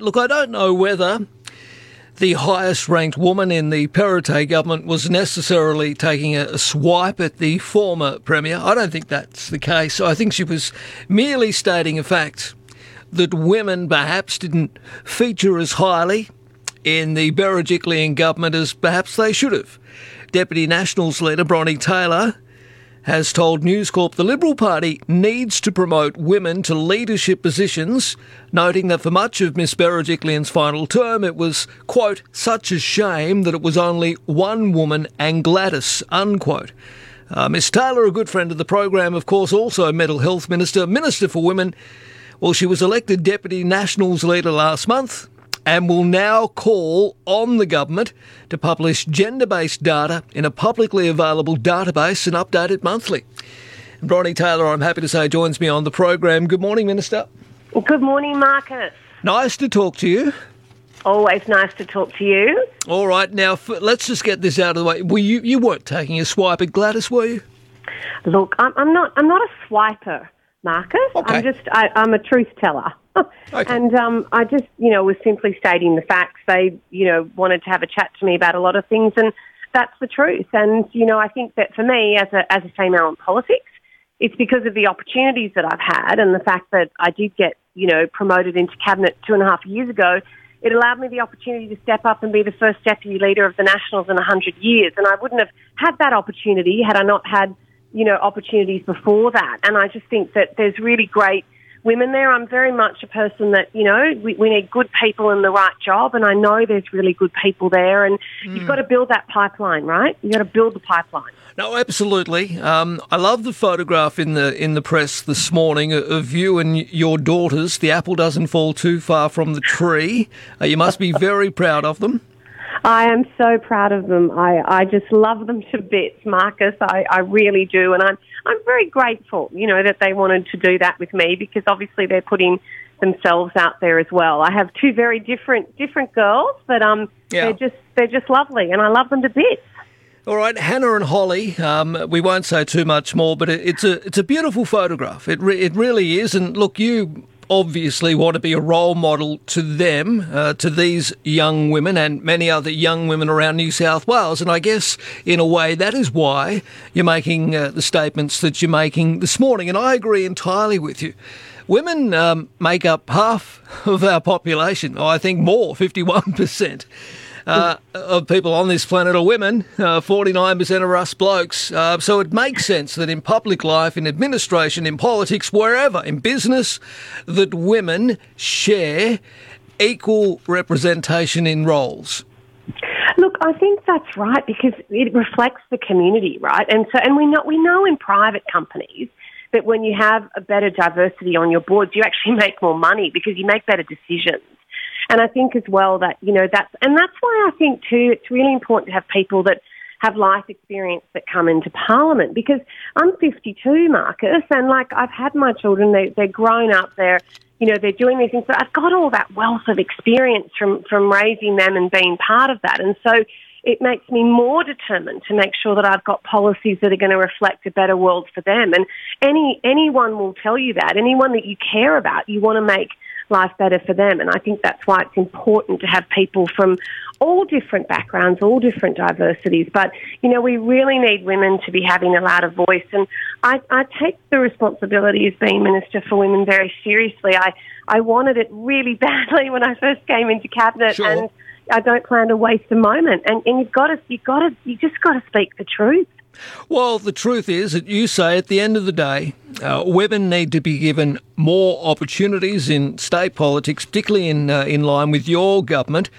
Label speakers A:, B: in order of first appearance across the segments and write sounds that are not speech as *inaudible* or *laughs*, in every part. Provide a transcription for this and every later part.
A: Look, I don't know whether the highest ranked woman in the Perrottet government was necessarily taking a, swipe at the former Premier. I don't think that's the case. I think she was merely stating a fact that women perhaps didn't feature as highly in the Berejiklian government as perhaps they should have. Deputy Nationals leader Bronnie Taylor has told News Corp the Liberal Party needs to promote women to leadership positions, noting that for much of Miss Berejiklian's final term, it was, quote, such a shame that it was only one woman and Gladys, unquote. Uh, Miss Taylor, a good friend of the program, of course, also Mental Health Minister, Minister for Women. Well, she was elected Deputy Nationals leader last month and will now call on the government to publish gender based data in a publicly available database and update it monthly. Bronnie Taylor, I'm happy to say, joins me on the program. Good morning, Minister.
B: Good morning, Marcus.
A: Nice to talk to you.
B: Always nice to talk to you.
A: All right, now let's just get this out of the way. Were you you weren't taking a swipe at Gladys, were you?
B: Look, I'm, I'm not. I'm not a swiper, Marcus.
A: Okay.
B: I'm just. I, I'm a truth teller. *laughs*
A: Okay.
B: And um, I just, you know, was simply stating the facts. They, you know, wanted to have a chat to me about a lot of things, and that's the truth. And you know, I think that for me, as a as a female in politics, it's because of the opportunities that I've had and the fact that I did get, you know, promoted into cabinet two and a half years ago. It allowed me the opportunity to step up and be the first deputy leader of the Nationals in a 100 years. And I wouldn't have had that opportunity had I not had, you know, opportunities before that. And I just think that there's really great women there. I'm very much a person that, you know, we, we need good people in the right job, and I know there's really good people there, and mm. you've got to build that pipeline, right? You've got to build the pipeline.
A: No, absolutely. Um, I love the photograph in the in the press this morning of you and your daughters. The apple doesn't fall too far from the tree. Uh, you must be very proud of them.
B: I am so proud of them. I, I just love them to bits, Marcus. I, I really do. And I'm, I'm very grateful, you know, that they wanted to do that with me because obviously they're putting themselves out there as well. I have two very different, different girls, but, um, yeah. they're just, they're just lovely and I love them to bits.
A: All right, Hannah and Holly. Um, we won't say too much more, but it, it's a it's a beautiful photograph. It re- it really is. And look, you obviously want to be a role model to them, uh, to these young women and many other young women around New South Wales. And I guess, in a way, that is why you're making uh, the statements that you're making this morning. And I agree entirely with you. Women um, make up half *laughs* of our population, I think more, 51% uh, of people on this planet are women. Uh, 49% are us blokes. Uh, so it makes sense that in public life, in administration, in politics, wherever, in business, that women share equal representation in roles.
B: Look, I think that's right because it reflects the community, right? And so, and we know we know in private companies that when you have a better diversity on your boards, you actually *laughs* make more money because you make better decisions. And I think as well that, you know, that's, and that's why I think too, it's really important to have people that have life experience that come into Parliament because I'm 52, Marcus, and like I've had my children, they, they're grown up, they're, you know, they're doing these things, but I've got all that wealth of experience from, from raising them and being part of that. And so it makes me more determined to make sure that I've got policies that are going to reflect a better world for them. And any, anyone will tell you that. Anyone that you care about, you want to make life better for them. And I think that's why it's important to have people from all different backgrounds, all different diversities. But, you know, we really need women to be having a louder voice. And I, I take the responsibility as being Minister for Women very seriously. I, I wanted it really *laughs* badly when I first came into Cabinet.
A: Sure.
B: And I don't plan to waste a moment. And, and you've got to, you've got to, you just got to speak the truth.
A: Well, the truth is that you say at the end of the day, uh, women need to be given more opportunities in state politics, particularly in uh, in line with your government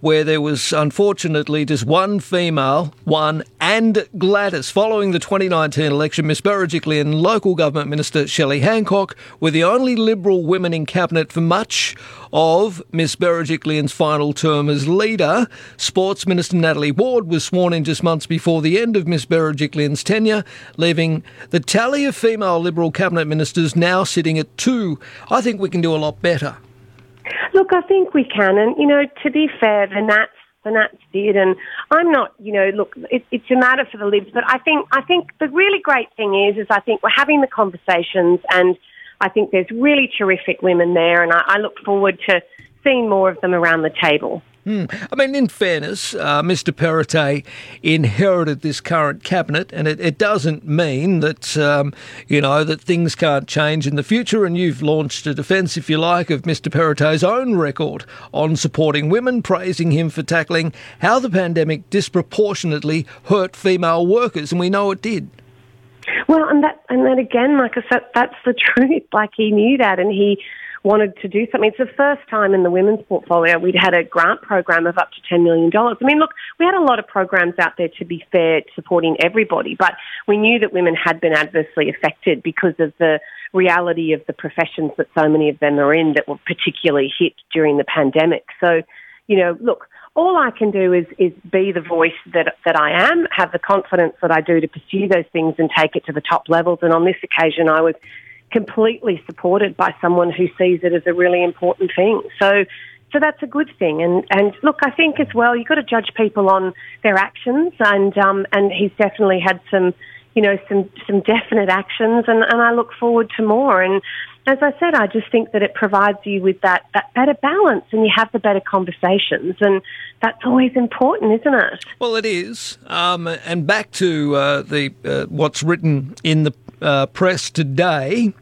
A: where there was unfortunately just one female, one and Gladys. Following the 2019 election, Miss Berejiklian local government minister Shelley Hancock were the only Liberal women in cabinet for much of Miss Berejiklian's final term as leader. Sports Minister Natalie Ward was sworn in just months before the end of Miss Berejiklian's tenure, leaving the tally of female Liberal cabinet ministers now sitting at two. I think we can do a lot better.
B: Look, I think we can, and you know, to be fair, the Nats the Nats did, and I'm not, you know, look, it, it's a matter for the Libs, but I think I think the really great thing is, is I think we're having the conversations, and I think there's really terrific women there, and I, I look forward to seeing more of them around the table.
A: Hmm. I mean, in fairness, uh, Mr. Perrottet inherited this current cabinet, and it, it doesn't mean that um, you know that things can't change in the future. And you've launched a defence, if you like, of Mr. Perrottet's own record on supporting women, praising him for tackling how the pandemic disproportionately hurt female workers, and we know it did.
B: Well, and that and that again, Marcus, that that's the truth. Like he knew that, and he wanted to do something. It's the first time in the women's portfolio we'd had a grant program of up to $10 million. I mean, look, we had a lot of programs out there, to be fair, supporting everybody, but we knew that women had been adversely affected because of the reality of the professions that so many of them are in that were particularly hit during the pandemic. So, you know, look, all I can do is, is be the voice that, that I am, have the confidence that I do to pursue those things and take it to the top levels. And on this occasion, I was completely supported by someone who sees it as a really important thing. So, so that's a good thing. And and look, I think as well, you've got to judge people on their actions. And um, and he's definitely had some, you know, some some definite actions. And and I look forward to more. And as I said, I just think that it provides you with that, that better balance and you have the better conversations. And that's always important, isn't it?
A: Well, it is. Um, and back to uh, the uh, what's written in the uh, press today.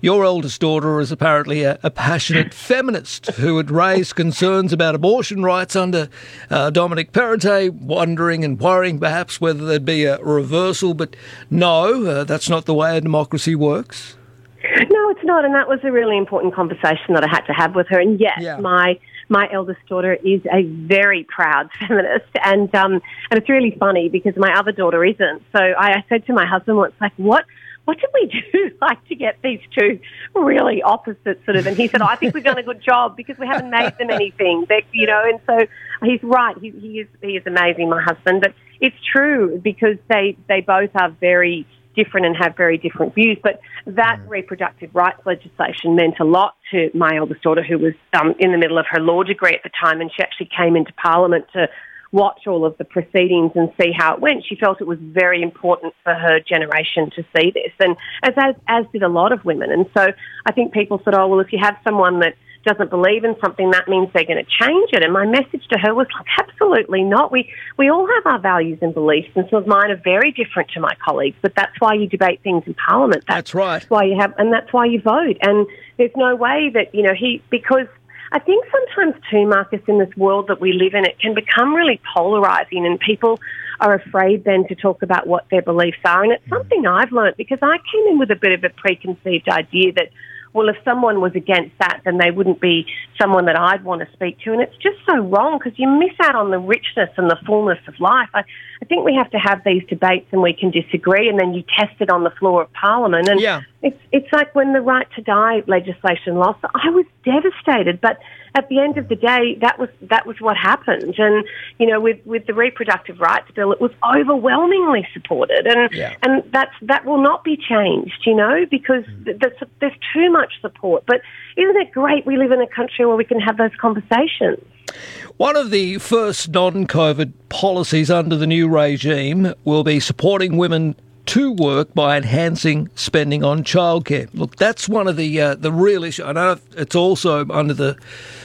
A: Your eldest daughter is apparently a, a passionate feminist who had raised concerns about abortion rights under uh, Dominic Perrottet, wondering and worrying perhaps whether there'd be a reversal. But no, uh, that's not the way a democracy works.
B: No, it's not, and that was a really important conversation that I had to have with her. And yes, yeah. my my eldest daughter is a very proud *laughs* feminist, and um, and it's really funny because my other daughter isn't. So I, I said to my husband once, like, what what did we *laughs* do like to get these two really opposite sort of? And he said, oh, I think we've done a good job because we haven't made them anything. That you know, and so he's right. He, he is he is amazing, my husband. But it's true because they they both are very different and have very different views. But that mm. reproductive rights legislation meant a lot to my eldest daughter, who was um, in the middle of her law degree at the time, and she actually came into Parliament to watch all of the proceedings and see how it went. She felt it was very important for her generation to see this, and as as, as did a lot of women. And so I think people said, "Oh, well, if you have someone that doesn't believe in something, that means they're going to change it." And my message to her was like, "Absolutely not. We we all have our values and beliefs, and some of mine are very different to my colleagues. But that's why you debate things in Parliament.
A: That's, right. that's right.
B: Why you have, and that's why you vote. And there's no way that you know he because." I think sometimes too, Marcus, in this world that we live in, it can become really polarizing and people are afraid then to talk about what their beliefs are. And it's mm. something I've learned because I came in with a bit of a preconceived idea that well, if someone was against that, then they wouldn't be someone that I'd want to speak to. And it's just so wrong because you miss out on the richness and the fullness of life. I, I think we have to have these debates and we can disagree and then you test it on the floor of Parliament. And
A: yeah.
B: it's, it's like when the right to die legislation lost, I was devastated. But at the end of the day, that was that was what happened. And you know, with with the reproductive rights bill, it was overwhelmingly supported, and
A: yeah.
B: and that's that will not be changed. You know, because mm. there's, there's too much support. But isn't it great we live in a country where we can have those conversations?
A: One of the first non COVID policies under the new regime will be supporting women to work by enhancing spending on childcare. Look, that's one of the uh, the real issues. I know it's also under the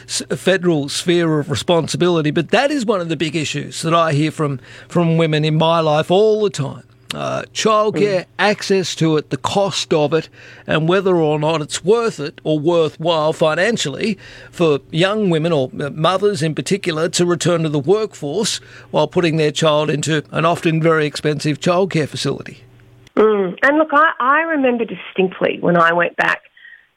A: federal sphere of responsibility, but that is one of the big issues that I hear from from women in my life all the time. Uh, childcare, mm. access to it, the cost of it, and whether or not it's worth it or worthwhile financially for young women or uh, mothers in particular to return to the workforce while putting their child into an often very expensive childcare facility.
B: Mm. And look, I, I remember distinctly when I went back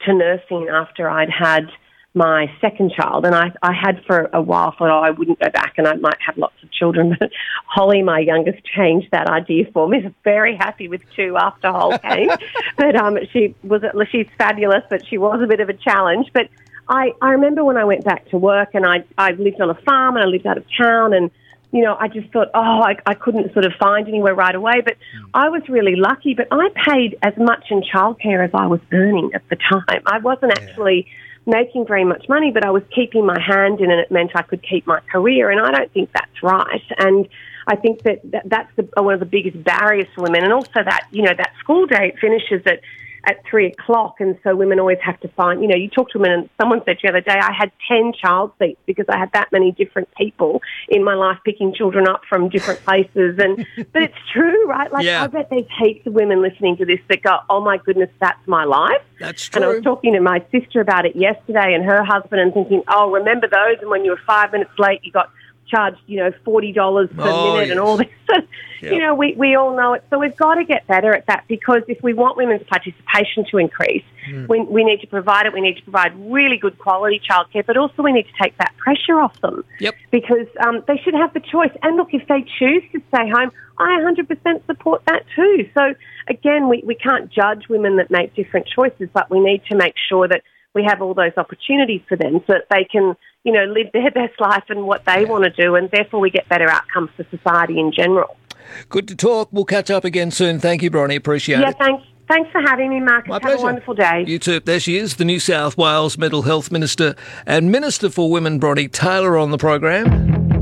B: to nursing after I'd had my second child, and I, I had for a while thought, oh, I wouldn't go back and I might have lots of children. *laughs* But Holly, my youngest, changed that idea for me. I'm *laughs* very happy with two after Holly came. *laughs* but um, she was, she's fabulous, but she was a bit of a challenge. But I, I remember when I went back to work and I, I lived on a farm and I lived out of town and you know, I just thought, oh, I, I couldn't sort of find anywhere right away. But mm. I was really lucky. But I paid as much in childcare as I was earning at the time. I wasn't yeah. actually making very much money, but I was keeping my hand in, and it meant I could keep my career. And I don't think that's right. And I think that, that that's the, one of the biggest barriers for women. And also that, you know, that school day finishes at at three o'clock, and so women always have to find. You know, you talk to women, and someone said the other day, I had ten child seats because I had that many different people in my life picking children up from different places, and *laughs* but it's true, right? Like
A: Yeah.
B: I bet there's heaps of women listening to this that go, "Oh my goodness, that's my life."
A: That's true.
B: And I was talking to my sister about it yesterday and her husband and thinking, oh, remember those? And when you were five minutes late, you got charged, you know, $40 per
A: Oh,
B: minute
A: yes.
B: and all this. *laughs*
A: Yep.
B: You know, we, we all know it. So we've got to get better at that because if we want women's participation to increase,
A: Hmm.
B: we, we need to provide it. We need to provide really good quality childcare, but also we need to take that pressure off them
A: Yep.
B: because um, they should have the choice. And look, if they choose to stay home, I 100% support that too. So again, we, we can't judge women that make different choices, but we need to make sure that we have all those opportunities for them so that they can, you know, live their *laughs* best life and what they want to do, and therefore we get better outcomes for society in general.
A: Good to talk. We'll catch up again soon. Thank you, Bronnie. Appreciate
B: Yeah,
A: it.
B: Yeah, thanks. Thanks for having me, Marcus.
A: My
B: have
A: pleasure.
B: a wonderful day.
A: You too. There she is, the New South Wales Mental Health Minister and Minister for Women, Bronnie Taylor, on the program.